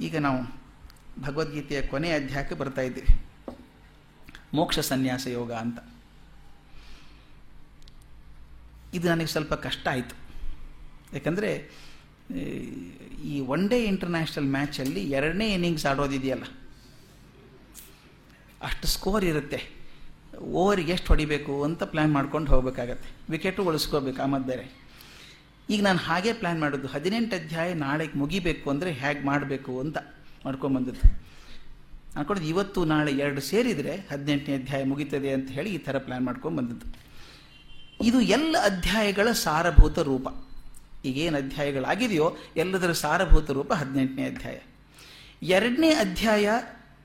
ಈಗ ನಾವು ಭಗವದ್ಗೀತೆಯ ಕೊನೆಯ ಅಧ್ಯಾಯಕ್ಕೆ ಬರ್ತಾ ಇದ್ದೀವಿ. ಮೋಕ್ಷ ಸನ್ಯಾಸ ಯೋಗ ಅಂತ. ಇದು ನನಗೆ ಸ್ವಲ್ಪ ಕಷ್ಟ ಆಯಿತು. ಯಾಕಂದರೆ, ಈ ಒನ್ ಡೇ ಇಂಟರ್ನ್ಯಾಷನಲ್ ಮ್ಯಾಚಲ್ಲಿ ಎರಡನೇ ಇನ್ನಿಂಗ್ಸ್ ಆಡೋದಿದೆಯಲ್ಲ. ಅಷ್ಟು ಸ್ಕೋರ್ ಇರುತ್ತೆ. ಓವರಿಗೆ ಎಷ್ಟು ಹೊಡಿಬೇಕು ಅಂತ ಪ್ಲ್ಯಾನ್ ಮಾಡ್ಕೊಂಡು ಹೋಗಬೇಕಾಗತ್ತೆ. ವಿಕೆಟು ಉಳಿಸ್ಕೋಬೇಕು ಆ ಈಗ ನಾನು ಹಾಗೆ ಪ್ಲ್ಯಾನ್ ಮಾಡೋದು. ಹದಿನೆಂಟು ಅಧ್ಯಾಯ ನಾಳೆಗೆ ಮುಗಿಬೇಕು ಅಂದರೆ ಹೇಗೆ ಮಾಡಬೇಕು ಅಂತ ಮಾಡ್ಕೊಂಬಂದದ್ದು ಅನ್ಕೊಂಡು ಇವತ್ತು ನಾಳೆ ಎರಡು ಸೇರಿದರೆ ಹದಿನೆಂಟನೇ ಅಧ್ಯಾಯ ಮುಗೀತದೆ ಅಂತ ಹೇಳಿ ಈ ಥರ ಪ್ಲ್ಯಾನ್ ಮಾಡ್ಕೊಂಬಂದದ್ದು ಇದು ಎಲ್ಲ ಅಧ್ಯಾಯಗಳ ಸಾರಭೂತ ರೂಪ. ಈಗೇನು ಅಧ್ಯಾಯಗಳಾಗಿದೆಯೋ ಎಲ್ಲದರ ಸಾರಭೂತ ರೂಪ ಹದಿನೆಂಟನೇ ಅಧ್ಯಾಯ. ಎರಡನೇ ಅಧ್ಯಾಯ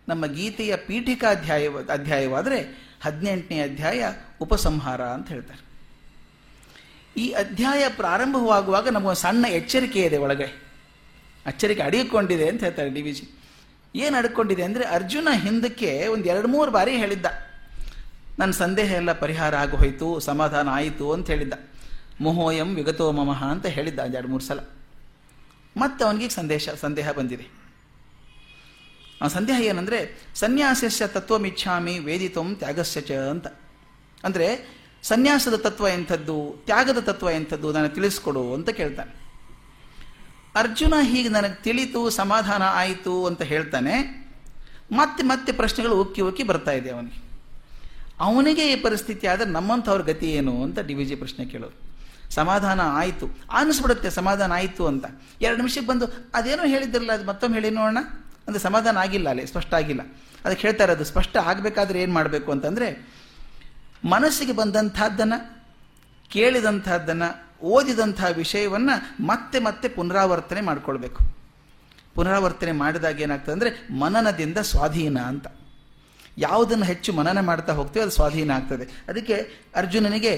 ನಮ್ಮ ಗೀತೆಯ ಪೀಠಿಕಾ ಅಧ್ಯಾಯ ಅಧ್ಯಾಯವಾದರೆ ಹದಿನೆಂಟನೇ ಅಧ್ಯಾಯ ಉಪಸಂಹಾರ ಅಂತ ಹೇಳ್ತಾರೆ. ಈ ಅಧ್ಯಾಯ ಪ್ರಾರಂಭವಾಗುವಾಗ ನಮಗೊಂದು ಸಣ್ಣ ಎಚ್ಚರಿಕೆ ಇದೆ ಒಳಗೆ. ಎಚ್ಚರಿಕೆ ಅಡಿಕೊಂಡಿದೆ ಅಂತ ಹೇಳ್ತಾರೆ ಡಿ ವಿ ಜಿ. ಏನು ಅಡ್ಕೊಂಡಿದೆ ಅಂದರೆ ಅರ್ಜುನ ಹಿಂದಕ್ಕೆ ಒಂದು ಎರಡು ಮೂರು ಬಾರಿ ಹೇಳಿದ್ದ. ನನ್ನ ಸಂದೇಹ ಎಲ್ಲ ಪರಿಹಾರ ಆಗೋಯ್ತು ಸಮಾಧಾನ ಆಯಿತು ಅಂತ ಹೇಳಿದ್ದ. ಮೋಹೋಯಂ ವಿಗತೋ ಮಮಃ ಅಂತ ಹೇಳಿದ್ದ ಒಂದು ಎರಡು ಮೂರು ಸಲ. ಮತ್ತೆ ಅವನಿಗೆ ಸಂದೇಶ, ಸಂದೇಹ ಬಂದಿದೆ. ಆ ಸಂದೇಹ ಏನಂದರೆ ಸನ್ಯಾಸಸ್ಯ ತತ್ವಮಿಚ್ಛಾಮಿ ವೇದಿತಂ ತ್ಯಾಗಸ್ಯ ಚ ಅಂತ. ಅಂದರೆ ಸನ್ಯಾಸದ ತತ್ವ ಎಂಥದ್ದು, ತ್ಯಾಗದ ತತ್ವ ಎಂಥದ್ದು ನನಗೆ ತಿಳಿಸ್ಕೊಡು ಅಂತ ಕೇಳ್ತಾನೆ. ಅರ್ಜುನ ಹೀಗೆ ನನಗೆ ತಿಳಿತು, ಸಮಾಧಾನ ಆಯಿತು ಅಂತ ಹೇಳ್ತಾನೆ. ಮತ್ತೆ ಮತ್ತೆ ಪ್ರಶ್ನೆಗಳು ಉಕ್ಕಿ ಉಕ್ಕಿ ಬರ್ತಾ ಇದೆ ಅವನಿಗೆ. ಅವನಿಗೆ ಈ ಪರಿಸ್ಥಿತಿ ಆದರೆ ನಮ್ಮಂಥವ್ರ ಗತಿ ಏನು ಅಂತ ಡಿ ವಿ ಜಿ ಪ್ರಶ್ನೆ ಕೇಳೋದು. ಸಮಾಧಾನ ಆಯಿತು. ಅನಿಸ್ಬಿಡುತ್ತೆ ಸಮಾಧಾನ ಆಯಿತು ಅಂತ. ಎರಡು ನಿಮಿಷಕ್ಕೆ ಬಂದು, ಅದೇನೋ ಹೇಳಿದ್ದಿರಲ್ಲ ಅದು ಮತ್ತೊಮ್ಮೆ ಹೇಳಿ ನೋಡೋಣ. ಅಂದರೆ ಸಮಾಧಾನ ಆಗಿಲ್ಲ ಅಲ್ಲಿ, ಸ್ಪಷ್ಟ ಆಗಿಲ್ಲ. ಅದಕ್ಕೆ ಹೇಳ್ತಾರೆ ಅದು ಸ್ಪಷ್ಟ ಆಗಬೇಕಾದ್ರೆ ಏನು ಮಾಡಬೇಕು ಅಂತಂದರೆ ಮನಸ್ಸಿಗೆ ಬಂದಂಥದ್ದನ್ನು, ಕೇಳಿದಂಥದ್ದನ್ನು ಓದಿದಂಥ ವಿಷಯವನ್ನು ಮತ್ತೆ ಮತ್ತೆ ಪುನರಾವರ್ತನೆ ಮಾಡಿಕೊಳ್ಬೇಕು. ಪುನರಾವರ್ತನೆ ಮಾಡಿದಾಗ ಏನಾಗ್ತದೆ ಅಂದರೆ ಮನನದಿಂದ ಸ್ವಾಧೀನ ಅಂತ. ಯಾವುದನ್ನು ಹೆಚ್ಚು ಮನನ ಮಾಡ್ತಾ ಹೋಗ್ತೀವಿ ಅದು ಸ್ವಾಧೀನ ಆಗ್ತದೆ. ಅದಕ್ಕೆ ಅರ್ಜುನನಿಗೆ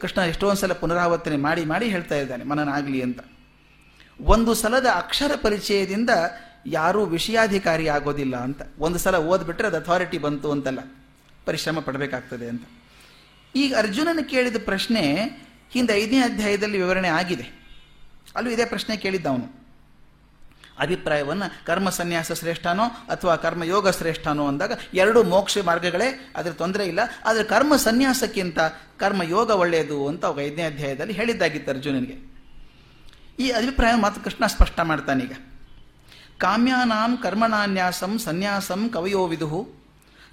ಕೃಷ್ಣ ಎಷ್ಟೊಂದು ಸಲ ಪುನರಾವರ್ತನೆ ಮಾಡಿ ಮಾಡಿ ಹೇಳ್ತಾ ಇದ್ದಾನೆ ಮನನ ಆಗಲಿ ಅಂತ. ಒಂದು ಸಲದ ಅಕ್ಷರ ಪರಿಚಯದಿಂದ ಯಾರೂ ವಿಷಯಾಧಿಕಾರಿ ಆಗೋದಿಲ್ಲ ಅಂತ. ಒಂದು ಸಲ ಓದ್ಬಿಟ್ರೆ ಅದು ಅಥಾರಿಟಿ ಬಂತು ಅಂತಲ್ಲ. ಪರಿಶ್ರಮ ಪಡಬೇಕಾಗ್ತದೆ ಅಂತ. ಈಗ ಅರ್ಜುನನ ಕೇಳಿದ ಪ್ರಶ್ನೆ ಹಿಂದೆ ಐದನೇ ಅಧ್ಯಾಯದಲ್ಲಿ ವಿವರಣೆ ಆಗಿದೆ. ಅಲ್ಲೂ ಇದೇ ಪ್ರಶ್ನೆ ಕೇಳಿದ್ದ ಅವನು. ಅಭಿಪ್ರಾಯವನ್ನು ಕರ್ಮ ಸನ್ಯಾಸ ಶ್ರೇಷ್ಠನೋ ಅಥವಾ ಕರ್ಮಯೋಗ ಶ್ರೇಷ್ಠನೋ ಅಂದಾಗ ಎರಡು ಮೋಕ್ಷ ಮಾರ್ಗಗಳೇ, ಅದರ ತೊಂದರೆ ಇಲ್ಲ. ಆದರೆ ಕರ್ಮ ಸನ್ಯಾಸಕ್ಕಿಂತ ಕರ್ಮಯೋಗ ಒಳ್ಳೆಯದು ಅಂತ ಅವಾಗ ಐದನೇ ಅಧ್ಯಾಯದಲ್ಲಿ ಹೇಳಿದ್ದಾಗಿತ್ತು ಅರ್ಜುನನಿಗೆ. ಈ ಅಭಿಪ್ರಾಯ ಮಾತು ಕೃಷ್ಣ ಸ್ಪಷ್ಟ ಮಾಡ್ತಾನೀಗ. ಕಾಮ್ಯಾನಾಂ ಕರ್ಮಣಾನ್ಯಾಸಂ ಸನ್ಯಾಸಂ ಕವಯೋ ವಿದುಹು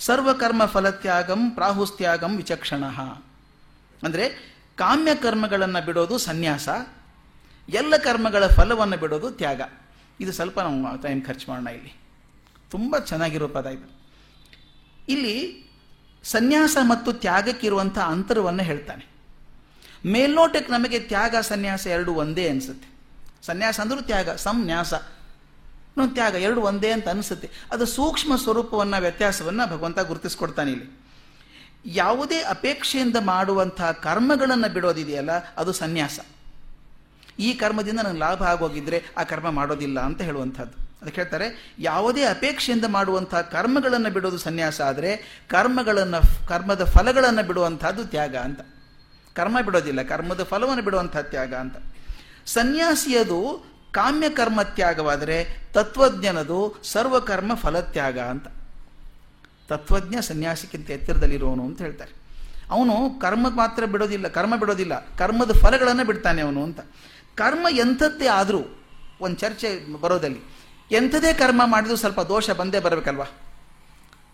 ಸರ್ವಕರ್ಮ ಫಲತ್ಯಾಗಂ ಪ್ರಾಹುಸ್ತ್ಯಾಗಂ ವಿಚಕ್ಷಣ. ಅಂದರೆ ಕಾಮ್ಯ ಕರ್ಮಗಳನ್ನು ಬಿಡೋದು ಸನ್ಯಾಸ, ಎಲ್ಲ ಕರ್ಮಗಳ ಫಲವನ್ನು ಬಿಡೋದು ತ್ಯಾಗ. ಇದು ಸ್ವಲ್ಪ ನಾವು ಟೈಮ್ ಖರ್ಚು ಮಾಡೋಣ ಇಲ್ಲಿ. ತುಂಬ ಚೆನ್ನಾಗಿರೋ ಪದ ಇದು. ಇಲ್ಲಿ ಸನ್ಯಾಸ ಮತ್ತು ತ್ಯಾಗಕ್ಕಿರುವಂಥ ಅಂತರವನ್ನು ಹೇಳ್ತಾನೆ. ಮೇಲ್ನೋಟಕ್ಕೆ ನಮಗೆ ತ್ಯಾಗ, ಸನ್ಯಾಸ ಎರಡು ಒಂದೇ ಅನಿಸುತ್ತೆ. ಸನ್ಯಾಸ ಅಂದರೂ ತ್ಯಾಗ ಸಂನ್ಯಾಸ ತ್ಯಾಗ, ಎರಡು ಒಂದೇ ಅಂತ ಅನಿಸುತ್ತೆ. ಅದು ಸೂಕ್ಷ್ಮ ಸ್ವರೂಪವನ್ನು, ವ್ಯತ್ಯಾಸವನ್ನು ಭಗವಂತ ಗುರುತಿಸ್ಕೊಡ್ತಾನೆ ಇಲ್ಲಿ. ಯಾವುದೇ ಅಪೇಕ್ಷೆಯಿಂದ ಮಾಡುವಂತಹ ಕರ್ಮಗಳನ್ನು ಬಿಡೋದಿದೆಯಲ್ಲ, ಅದು ಸನ್ಯಾಸ. ಈ ಕರ್ಮದಿಂದ ನನಗೆ ಲಾಭ ಆಗೋಗಿದ್ರೆ ಆ ಕರ್ಮ ಮಾಡೋದಿಲ್ಲ ಅಂತ ಹೇಳುವಂಥದ್ದು. ಅದಕ್ಕೆ ಹೇಳ್ತಾರೆ, ಯಾವುದೇ ಅಪೇಕ್ಷೆಯಿಂದ ಮಾಡುವಂತಹ ಕರ್ಮಗಳನ್ನು ಬಿಡೋದು ಸನ್ಯಾಸ ಆದರೆ, ಕರ್ಮಗಳನ್ನು, ಕರ್ಮದ ಫಲಗಳನ್ನು ಬಿಡುವಂಥದ್ದು ತ್ಯಾಗ ಅಂತ. ಕರ್ಮ ಬಿಡೋದಿಲ್ಲ, ಕರ್ಮದ ಫಲವನ್ನು ಬಿಡುವಂಥ ತ್ಯಾಗ ಅಂತ. ಸನ್ಯಾಸಿಯದು ಕಾಮ್ಯ ಕರ್ಮ ತ್ಯಾಗವಾದರೆ ತತ್ವಜ್ಞನದು ಸರ್ವಕರ್ಮ ಫಲತ್ಯಾಗ ಅಂತ. ತತ್ವಜ್ಞ ಸನ್ಯಾಸಿಕ್ಕಿಂತ ಎತ್ತರದಲ್ಲಿರುವವನು ಅಂತ ಹೇಳ್ತಾರೆ. ಅವನು ಕರ್ಮ ಮಾತ್ರ ಬಿಡೋದಿಲ್ಲ, ಕರ್ಮ ಬಿಡೋದಿಲ್ಲ, ಕರ್ಮದ ಫಲಗಳನ್ನು ಬಿಡ್ತಾನೆ ಅವನು ಅಂತ. ಕರ್ಮ ಎಂಥದ್ದೇ ಆದರೂ, ಒಂದು ಚರ್ಚೆ ಬರೋದಲ್ಲಿ, ಎಂಥದೇ ಕರ್ಮ ಮಾಡಿದ್ರು ಸ್ವಲ್ಪ ದೋಷ ಬಂದೇ ಬರಬೇಕಲ್ವಾ?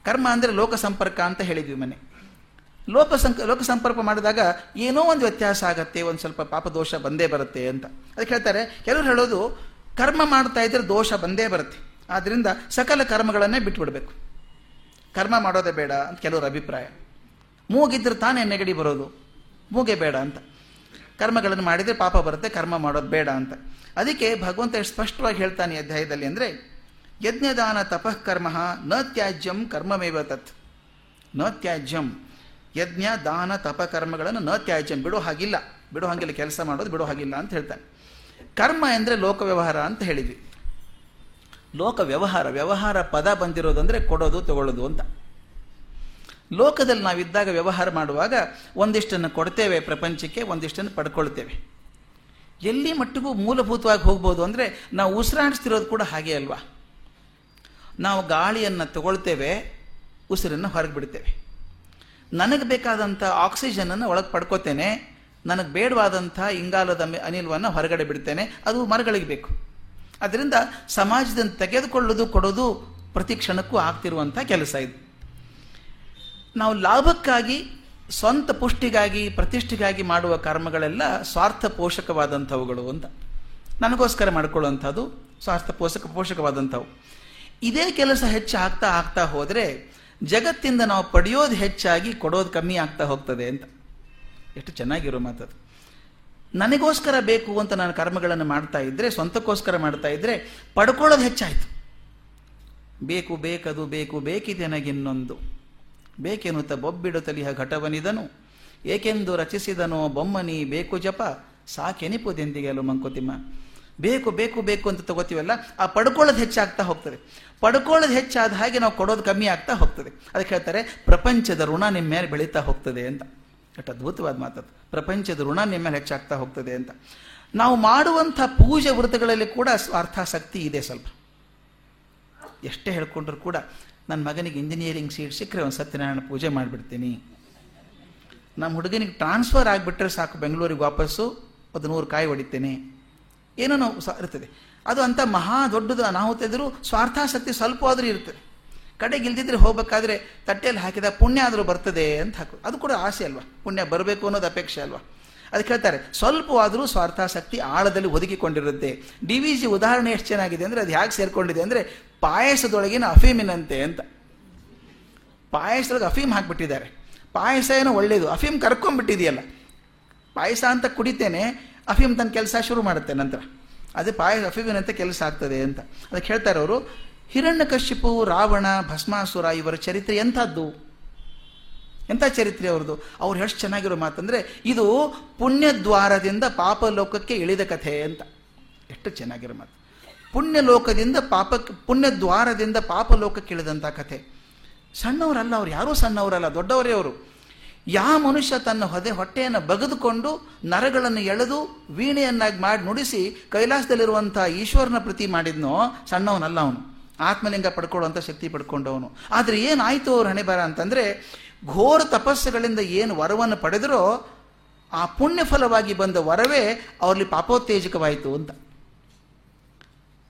ಕರ್ಮ ಅಂದರೆ ಲೋಕ ಸಂಪರ್ಕ ಅಂತ ಹೇಳಿದ್ವಿ ಮನೆ. ಲೋಕ ಸಂಕ ಲೋಕ ಸಂಪರ್ಕ ಮಾಡಿದಾಗ ಏನೋ ಒಂದು ವ್ಯತ್ಯಾಸ ಆಗತ್ತೆ, ಒಂದು ಸ್ವಲ್ಪ ಪಾಪ ದೋಷ ಬಂದೇ ಬರುತ್ತೆ ಅಂತ. ಅದಕ್ಕೆ ಹೇಳ್ತಾರೆ, ಕೆಲವರು ಹೇಳೋದು, ಕರ್ಮ ಮಾಡ್ತಾ ಇದ್ರೆ ದೋಷ ಬಂದೇ ಬರುತ್ತೆ. ಆದ್ದರಿಂದ ಸಕಲ ಕರ್ಮಗಳನ್ನೇ ಬಿಟ್ಬಿಡ್ಬೇಕು. ಕರ್ಮ ಮಾಡೋದೇ ಬೇಡ ಅಂತ ಕೆಲವರ ಅಭಿಪ್ರಾಯ. ಮೂಗಿದ್ರೆ ತಾನೇ ನೆಗಡಿ ಬರೋದು. ಮೂಗೆ ಬೇಡ ಅಂತ. ಕರ್ಮಗಳನ್ನು ಮಾಡಿದರೆ ಪಾಪ ಬರುತ್ತೆ, ಕರ್ಮ ಮಾಡೋದು ಬೇಡ ಅಂತ. ಅದಕ್ಕೆ ಭಗವಂತ ಸ್ಪಷ್ಟವಾಗಿ ಹೇಳ್ತಾನೆ ಅಧ್ಯಾಯದಲ್ಲಿ ಅಂದರೆ, ಯಜ್ಞದಾನ ತಪಃ ಕರ್ಮ, ನ ತ್ಯಾಜ್ಯಂ ಕರ್ಮಮೇವ ತತ್. ನ ತ್ಯಾಜ್ಯಂ. ಯಜ್ಞ, ದಾನ, ತಪ ಕರ್ಮಗಳನ್ನು ನ ತ್ಯಾಜ್ಯಂ. ಬಿಡೋ ಹಾಗಿಲ್ಲ. ಬಿಡೋ ಹಾಗಿಲ್ಲ, ಕೆಲಸ ಮಾಡೋದು ಬಿಡೋ ಹಾಗಿಲ್ಲ ಅಂತ ಹೇಳ್ತಾನೆ. ಕರ್ಮ ಅಂದರೆ ಲೋಕ ವ್ಯವಹಾರ ಅಂತ ಹೇಳಿದ್ವಿ. ಲೋಕ ವ್ಯವಹಾರ ವ್ಯವಹಾರ ಪದ ಬಂದಿರೋದಂದರೆ ಕೊಡೋದು, ತಗೊಳ್ಳೋದು ಅಂತ. ಲೋಕದಲ್ಲಿ ನಾವಿದ್ದಾಗ ವ್ಯವಹಾರ ಮಾಡುವಾಗ ಒಂದಿಷ್ಟನ್ನು ಕೊಡ್ತೇವೆ ಪ್ರಪಂಚಕ್ಕೆ, ಒಂದಿಷ್ಟನ್ನು ಪಡ್ಕೊಳ್ತೇವೆ. ಎಲ್ಲಿ ಮಟ್ಟಿಗೂ ಮೂಲಭೂತವಾಗಿ ಹೋಗ್ಬೋದು ಅಂದರೆ ನಾವು ಉಸಿರಾಡಿಸ್ತಿರೋದು ಕೂಡ ಹಾಗೆ ಅಲ್ವಾ? ನಾವು ಗಾಳಿಯನ್ನು ತಗೊಳ್ತೇವೆ, ಉಸಿರನ್ನು ಹೊರಗೆ ಬಿಡ್ತೇವೆ. ನನಗೆ ಬೇಕಾದಂಥ ಆಕ್ಸಿಜನನ್ನು ಒಳಗೆ ಪಡ್ಕೋತೇನೆ. ನನಗೆ ಬೇಡವಾದಂಥ ಇಂಗಾಲದ ಅನಿಲವನ್ನು ಹೊರಗಡೆ ಬಿಡ್ತೇನೆ. ಅದು ಮರಗಳಿಗೆ ಬೇಕು. ಅದರಿಂದ ಸಮಾಜದಿಂದ ತೆಗೆದುಕೊಳ್ಳೋದು, ಕೊಡೋದು ಪ್ರತಿ ಕ್ಷಣಕ್ಕೂ ಆಗ್ತಿರುವಂಥ ಕೆಲಸ ಇದು. ನಾವು ಲಾಭಕ್ಕಾಗಿ, ಸ್ವಂತ ಪುಷ್ಟಿಗಾಗಿ, ಪ್ರತಿಷ್ಠೆಗಾಗಿ ಮಾಡುವ ಕರ್ಮಗಳೆಲ್ಲ ಸ್ವಾರ್ಥ ಪೋಷಕವಾದಂಥವುಗಳು ಅಂತ. ನನಗೋಸ್ಕರ ಮಾಡಿಕೊಳ್ಳುವಂಥದ್ದು ಸ್ವಾರ್ಥ ಪೋಷಕ ಪೋಷಕವಾದಂಥವು. ಇದೇ ಕೆಲಸ ಹೆಚ್ಚು ಆಗ್ತಾ ಆಗ್ತಾ ಹೋದರೆ ಜಗತ್ತಿಂದ ನಾವು ಪಡೆಯೋದು ಹೆಚ್ಚಾಗಿ ಕೊಡೋದು ಕಮ್ಮಿ ಆಗ್ತಾ ಹೋಗ್ತದೆ ಅಂತ. ಎಷ್ಟು ಚೆನ್ನಾಗಿರೋ ಮಾತದು ನನಗೋಸ್ಕರ ಬೇಕು ಅಂತ ನಾನು ಕರ್ಮಗಳನ್ನು ಮಾಡ್ತಾ ಇದ್ದರೆ ಸ್ವಂತಕ್ಕೋಸ್ಕರ ಮಾಡ್ತಾ ಇದ್ದರೆ ಪಡ್ಕೊಳ್ಳೋದು ಹೆಚ್ಚಾಯಿತು. ಬೇಕು, ಬೇಕದು, ಬೇಕು, ಬೇಕಿದೆ ನನಗಿನ್ನೊಂದು ಬೇಕೆನ್ನುತ್ತ ಬೊಬ್ಬಿಡುತ್ತಲಿಹ ಘಟವನಿದನು. ಏಕೆಂದು ರಚಿಸಿದನೋ ಬೊಮ್ಮನಿ, ಬೇಕು ಜಪ ಸಾಕೆನಿಪುದೆಂದಿಗೆಲು ಮಂಕುತಿಮ್ಮ ಬೇಕು ಬೇಕು ಬೇಕು ಅಂತ ತಗೋತೀವಲ್ಲ, ಆ ಪಡ್ಕೊಳ್ಳೋದು ಹೆಚ್ಚಾಗ್ತಾ ಹೋಗ್ತದೆ. ಪಡ್ಕೊಳ್ಳೋದು ಹೆಚ್ಚಾದ ಹಾಗೆ ನಾವು ಕೊಡೋದು ಕಮ್ಮಿ ಆಗ್ತಾ ಹೋಗ್ತದೆ. ಅದಕ್ಕೆ ಹೇಳ್ತಾರೆ, ಪ್ರಪಂಚದ ಋಣ ನಿಮ್ಮ ಮೇಲೆ ಬೆಳೀತಾ ಹೋಗ್ತದೆ ಅಂತ. ಅಷ್ಟು ಅದ್ಭುತವಾದ ಮಾತದು. ಪ್ರಪಂಚದ ಋಣ ನಿಮ್ಮ ಮೇಲೆ ಹೆಚ್ಚಾಗ್ತಾ ಹೋಗ್ತದೆ ಅಂತ. ನಾವು ಮಾಡುವಂಥ ಪೂಜೆ ವೃತ್ತಗಳಲ್ಲಿ ಕೂಡ ಅರ್ಥಾಸಕ್ತಿ ಇದೆ ಸ್ವಲ್ಪ. ಎಷ್ಟೇ ಹೇಳ್ಕೊಂಡ್ರು ಕೂಡ, ನನ್ನ ಮಗನಿಗೆ ಇಂಜಿನಿಯರಿಂಗ್ ಸೀಟ್ ಸಿಕ್ಕರೆ ಒಂದು ಸತ್ಯನಾರಾಯಣ ಪೂಜೆ ಮಾಡಿಬಿಡ್ತೀನಿ. ನಮ್ಮ ಹುಡುಗನಿಗೆ ಟ್ರಾನ್ಸ್ಫರ್ ಆಗಿಬಿಟ್ರೆ ಸಾಕು, ಬೆಂಗಳೂರಿಗೆ ವಾಪಸ್ಸು, ಅದು ನೂರು ಕಾಯಿ ಹೊಡಿತೇನೆ. ಏನೋ ನಾವು ಇರ್ತದೆ. ಅದು ಅಂತ ಮಹಾ ದೊಡ್ಡದು. ಅನಾಹುತ ಇದ್ದರೂ ಸ್ವಾರ್ಥಾಸಕ್ತಿ ಸ್ವಲ್ಪ ಆದರೂ ಇರ್ತದೆ ಕಡೆಗೆ ಇಲ್ದಿದ್ರೆ ಹೋಗ್ಬೇಕಾದ್ರೆ ತಟ್ಟೆಯಲ್ಲಿ ಹಾಕಿದ ಪುಣ್ಯ ಆದರೂ ಬರ್ತದೆ ಅಂತ ಹಾಕು ಅದು ಕೂಡ ಆಸೆ ಅಲ್ವಾ? ಪುಣ್ಯ ಬರಬೇಕು ಅನ್ನೋದು ಅಪೇಕ್ಷೆ ಅಲ್ವಾ? ಅದಕ್ಕೆ ಹೇಳ್ತಾರೆ, ಸ್ವಲ್ಪವಾದರೂ ಸ್ವಾರ್ಥಾಸಕ್ತಿ ಆಳದಲ್ಲಿ ಒದಗಿಕೊಂಡಿರುತ್ತೆ. ಡಿ ವಿ ಜಿ ಉದಾಹರಣೆ ಎಷ್ಟು ಚೆನ್ನಾಗಿದೆ ಅಂದರೆ ಅದು ಹೇಗೆ ಸೇರ್ಕೊಂಡಿದೆ ಅಂದರೆ ಪಾಯಸದೊಳಗಿನ ಅಫೀಮಿನಂತೆ ಅಂತ. ಪಾಯಸದೊಳಗೆ ಅಫೀಮ್ ಹಾಕಿಬಿಟ್ಟಿದ್ದಾರೆ. ಪಾಯಸ ಏನೋ ಒಳ್ಳೆಯದು ಅಫೀಮ್ ಕರ್ಕೊಂಡ್ಬಿಟ್ಟಿದೆಯಲ್ಲ. ಪಾಯಸ ಅಂತ ಕುಡಿತೇನೆ, ಅಫೀಮ್ ತನ್ನ ಕೆಲಸ ಶುರು ಮಾಡುತ್ತೆ ನಂತರ. ಅದೇ ಪಾಯಸ, ಅಫಿವಿನಂತೆ ಕೆಲಸ ಆಗ್ತದೆ ಅಂತ. ಅದಕ್ಕೆ ಹೇಳ್ತಾರೆ ಅವರು, ಹಿರಣ್ಯಕಶ್ಯಪು, ರಾವಣ, ಭಸ್ಮಾಸುರ ಇವರ ಚರಿತ್ರೆ ಎಂಥದ್ದು? ಎಂಥ ಚರಿತ್ರೆ ಅವ್ರದ್ದು? ಅವ್ರು ಎಷ್ಟು ಚೆನ್ನಾಗಿರೋ ಮಾತಂದ್ರೆ, ಇದು ಪುಣ್ಯದ್ವಾರದಿಂದ ಪಾಪ ಲೋಕಕ್ಕೆ ಇಳಿದ ಕಥೆ ಅಂತ. ಎಷ್ಟು ಚೆನ್ನಾಗಿರೋ ಮಾತು. ಪುಣ್ಯ ಲೋಕದಿಂದ ಪಾಪಕ್ಕೆ, ಪುಣ್ಯದ್ವಾರದಿಂದ ಪಾಪ ಲೋಕಕ್ಕೆ ಇಳಿದಂಥ ಕಥೆ. ಸಣ್ಣವರಲ್ಲ ಅವ್ರು, ಯಾರೂ ಸಣ್ಣವರಲ್ಲ, ದೊಡ್ಡವರೇ ಅವರು. ಯಾವ ಮನುಷ್ಯ ತನ್ನ ಹೊದೆ ಹೊಟ್ಟೆಯನ್ನು ಬಗೆದುಕೊಂಡು ನರಗಳನ್ನು ಎಳೆದು ವೀಣೆಯನ್ನಾಗಿ ಮಾಡಿ ನುಡಿಸಿ ಕೈಲಾಸದಲ್ಲಿರುವಂಥ ಈಶ್ವರನ ಪ್ರತಿ ಮಾಡಿದ್ನೋ ಸಣ್ಣವನಲ್ಲ ಅವನು. ಆತ್ಮಲಿಂಗ ಪಡ್ಕೊಳ್ಳುವಂಥ ಶಕ್ತಿ ಪಡ್ಕೊಂಡವನು. ಆದರೆ ಏನಾಯಿತು ಅವ್ರ ಹಣೆ ಬರ ಅಂತಂದರೆ ಘೋರ ತಪಸ್ಸುಗಳಿಂದ ಏನು ವರವನ್ನು ಪಡೆದರೋ ಆ ಪುಣ್ಯ ಫಲವಾಗಿ ಬಂದ ವರವೇ ಅವರಲ್ಲಿ ಪಾಪೋತ್ತೇಜಕವಾಯಿತು ಅಂತ.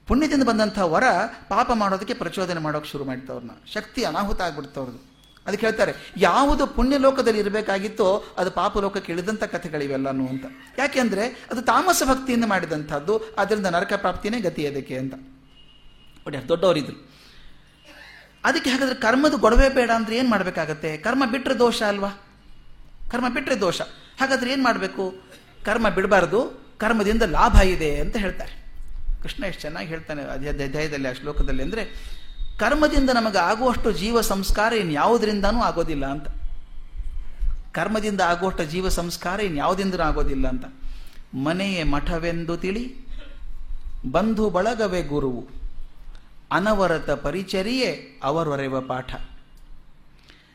ಪುಣ್ಯದಿಂದ ಬಂದಂಥ ವರ ಪಾಪ ಮಾಡೋದಕ್ಕೆ ಪ್ರಚೋದನೆ ಮಾಡೋಕೆ ಶುರು ಮಾಡಿದ ಅವ್ರನ್ನ. ಶಕ್ತಿ ಅನಾಹುತ ಆಗ್ಬಿಡ್ತು ಅವ್ರದ್ದು. ಅದಕ್ಕೆ ಹೇಳ್ತಾರೆ, ಯಾವುದು ಪುಣ್ಯ ಲೋಕದಲ್ಲಿ ಇರಬೇಕಾಗಿತ್ತೋ ಅದು ಪಾಪ ಲೋಕಕ್ಕೆ ಇಳಿದಂಥ ಕಥೆಗಳಿವೆಲ್ಲನೂ ಅಂತ. ಯಾಕೆಂದ್ರೆ ಅದು ತಾಮಸ ಭಕ್ತಿಯಿಂದ ಮಾಡಿದಂಥದ್ದು ಅದರಿಂದ ನರಕ ಪ್ರಾಪ್ತಿನೇ ಗತಿ ಅದಕ್ಕೆ ಅಂತ. ಒಳ್ಳೆ ದೊಡ್ಡವರಿದ್ರು. ಅದಕ್ಕೆ ಹಾಗಾದ್ರೆ ಕರ್ಮದ ಗೊಡವೆ ಬೇಡ ಅಂದ್ರೆ ಏನು ಮಾಡಬೇಕಾಗತ್ತೆ? ಕರ್ಮ ಬಿಟ್ಟರೆ ದೋಷ ಅಲ್ವಾ? ಕರ್ಮ ಬಿಟ್ಟರೆ ದೋಷ. ಹಾಗಾದ್ರೆ ಏನು ಮಾಡಬೇಕು? ಕರ್ಮ ಬಿಡಬಾರ್ದು, ಕರ್ಮದಿಂದ ಲಾಭ ಇದೆ ಅಂತ ಹೇಳ್ತಾರೆ. ಕೃಷ್ಣ ಎಷ್ಟು ಚೆನ್ನಾಗಿ ಹೇಳ್ತಾನೆ ಅಧ್ಯಾಯದಲ್ಲಿ ಆ ಶ್ಲೋಕದಲ್ಲಿ ಅಂದರೆ ಕರ್ಮದಿಂದ ನಮಗೆ ಆಗುವಷ್ಟು ಜೀವ ಸಂಸ್ಕಾರ ಇನ್ಯಾವುದರಿಂದನೂ ಆಗೋದಿಲ್ಲ ಅಂತ. ಕರ್ಮದಿಂದ ಆಗುವಷ್ಟು ಜೀವ ಸಂಸ್ಕಾರ ಇನ್ಯಾವುದಿಂದನೂ ಆಗೋದಿಲ್ಲ ಅಂತ. ಮನೆಯೇ ಮಠವೆಂದು ತಿಳಿ, ಬಂಧು ಬಳಗವೇ ಗುರುವು, ಅನವರತ ಪರಿಚರಿಯೇ ಅವರೊರೆವ ಪಾಠ.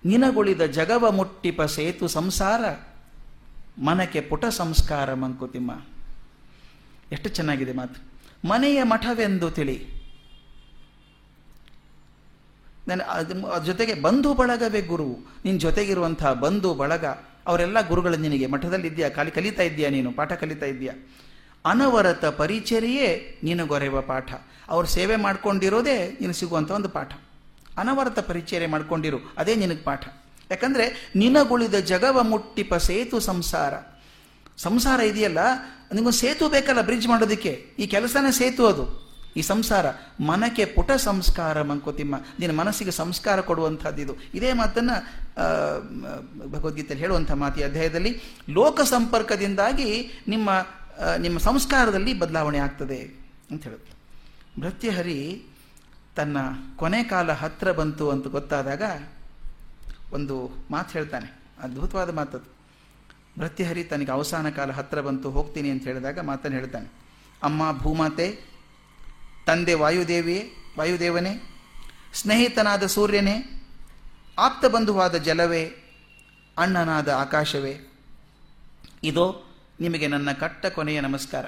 ನಿನಗುಳಿದ ಜಗವ ಮುಟ್ಟಿಪ ಸೇತು ಸಂಸಾರ, ಮನಕ್ಕೆ ಪುಟ ಸಂಸ್ಕಾರ ಮಂಕುತಿಮ್ಮ. ಎಷ್ಟು ಚೆನ್ನಾಗಿದೆ ಮಾತು. ಮನೆಯ ಮಠವೆಂದು ತಿಳಿ ನನ್ನ ಅದ್ರ ಜೊತೆಗೆ ಬಂಧು ಬಳಗವೇ ಗುರು. ನಿನ್ನ ಜೊತೆಗಿರುವಂತಹ ಬಂಧು ಬಳಗ, ಅವರೆಲ್ಲ ಗುರುಗಳು ನಿನಗೆ. ಮಠದಲ್ಲಿ ಇದೆಯಾ ಖಾಲಿ ಕಲಿತಾ ಇದೆಯಾ ನೀನು? ಪಾಠ ಕಲಿತಾ ಇದೆಯಾ ಅನವರತ ಪರಿಚರ್ಯೆ ನಿನಗೊರೆವ ಪಾಠ. ಅವ್ರು ಸೇವೆ ಮಾಡ್ಕೊಂಡಿರೋದೇ ನೀನು ಸಿಗುವಂಥ ಒಂದು ಪಾಠ. ಅನವರತ ಪರಿಚರ್ಯೆ ಮಾಡ್ಕೊಂಡಿರು, ಅದೇ ನಿನಗೆ ಪಾಠ. ಯಾಕಂದರೆ ನಿನಗುಳಿದ ಜಗವ ಮುಟ್ಟಿಪ ಸೇತು ಸಂಸಾರ. ಸಂಸಾರ ಇದೆಯಲ್ಲ? ನಿಮಗೊಂದು ಸೇತು ಬೇಕಲ್ಲ ಬ್ರಿಡ್ಜ್ ಮಾಡೋದಕ್ಕೆ? ಈ ಕೆಲಸನೇ ಸೇತು ಅದು. ಈ ಸಂಸಾರ ಮನಕ್ಕೆ ಪುಟ ಸಂಸ್ಕಾರ ಮಂಕೋತಿಮ್ಮ. ನಿನ್ನ ಮನಸ್ಸಿಗೆ ಸಂಸ್ಕಾರ ಕೊಡುವಂಥದ್ದು ಇದು. ಮಾತನ್ನ ಭಗವದ್ಗೀತೆಯಲ್ಲಿ ಹೇಳುವಂಥ ಮಾತು ಅಧ್ಯಾಯದಲ್ಲಿ. ಲೋಕ ಸಂಪರ್ಕದಿಂದಾಗಿ ನಿಮ್ಮ ನಿಮ್ಮ ಸಂಸ್ಕಾರದಲ್ಲಿ ಬದಲಾವಣೆ ಆಗ್ತದೆ ಅಂತ ಹೇಳುತ್ತೆ. ಭೃತ್ಯಹರಿ ತನ್ನ ಕೊನೆ ಕಾಲ ಹತ್ರ ಬಂತು ಅಂತ ಗೊತ್ತಾದಾಗ ಒಂದು ಮಾತು ಹೇಳ್ತಾನೆ. ಅದ್ಭುತವಾದ ಮಾತದು. ಭೃತ್ಯಹರಿ ತನಗೆ ಅವಸಾನ ಕಾಲ ಹತ್ರ ಬಂತು, ಹೋಗ್ತೀನಿ ಅಂತ ಹೇಳಿದಾಗ ಮಾತನ್ನು ಹೇಳ್ತಾನೆ. ಅಮ್ಮ ಭೂಮಾತೆ ತಂದೆ ವಾಯುದೇವಿಯೇ ವಾಯುದೇವನೇ, ಸ್ನೇಹಿತನಾದ ಸೂರ್ಯನೇ, ಆಪ್ತ ಬಂಧುವಾದ ಜಲವೇ, ಅಣ್ಣನಾದ ಆಕಾಶವೇ. ಇದೋ ನಿಮಗೆ ನನ್ನ ಕಟ್ಟ ಕೊನೆಯ ನಮಸ್ಕಾರ.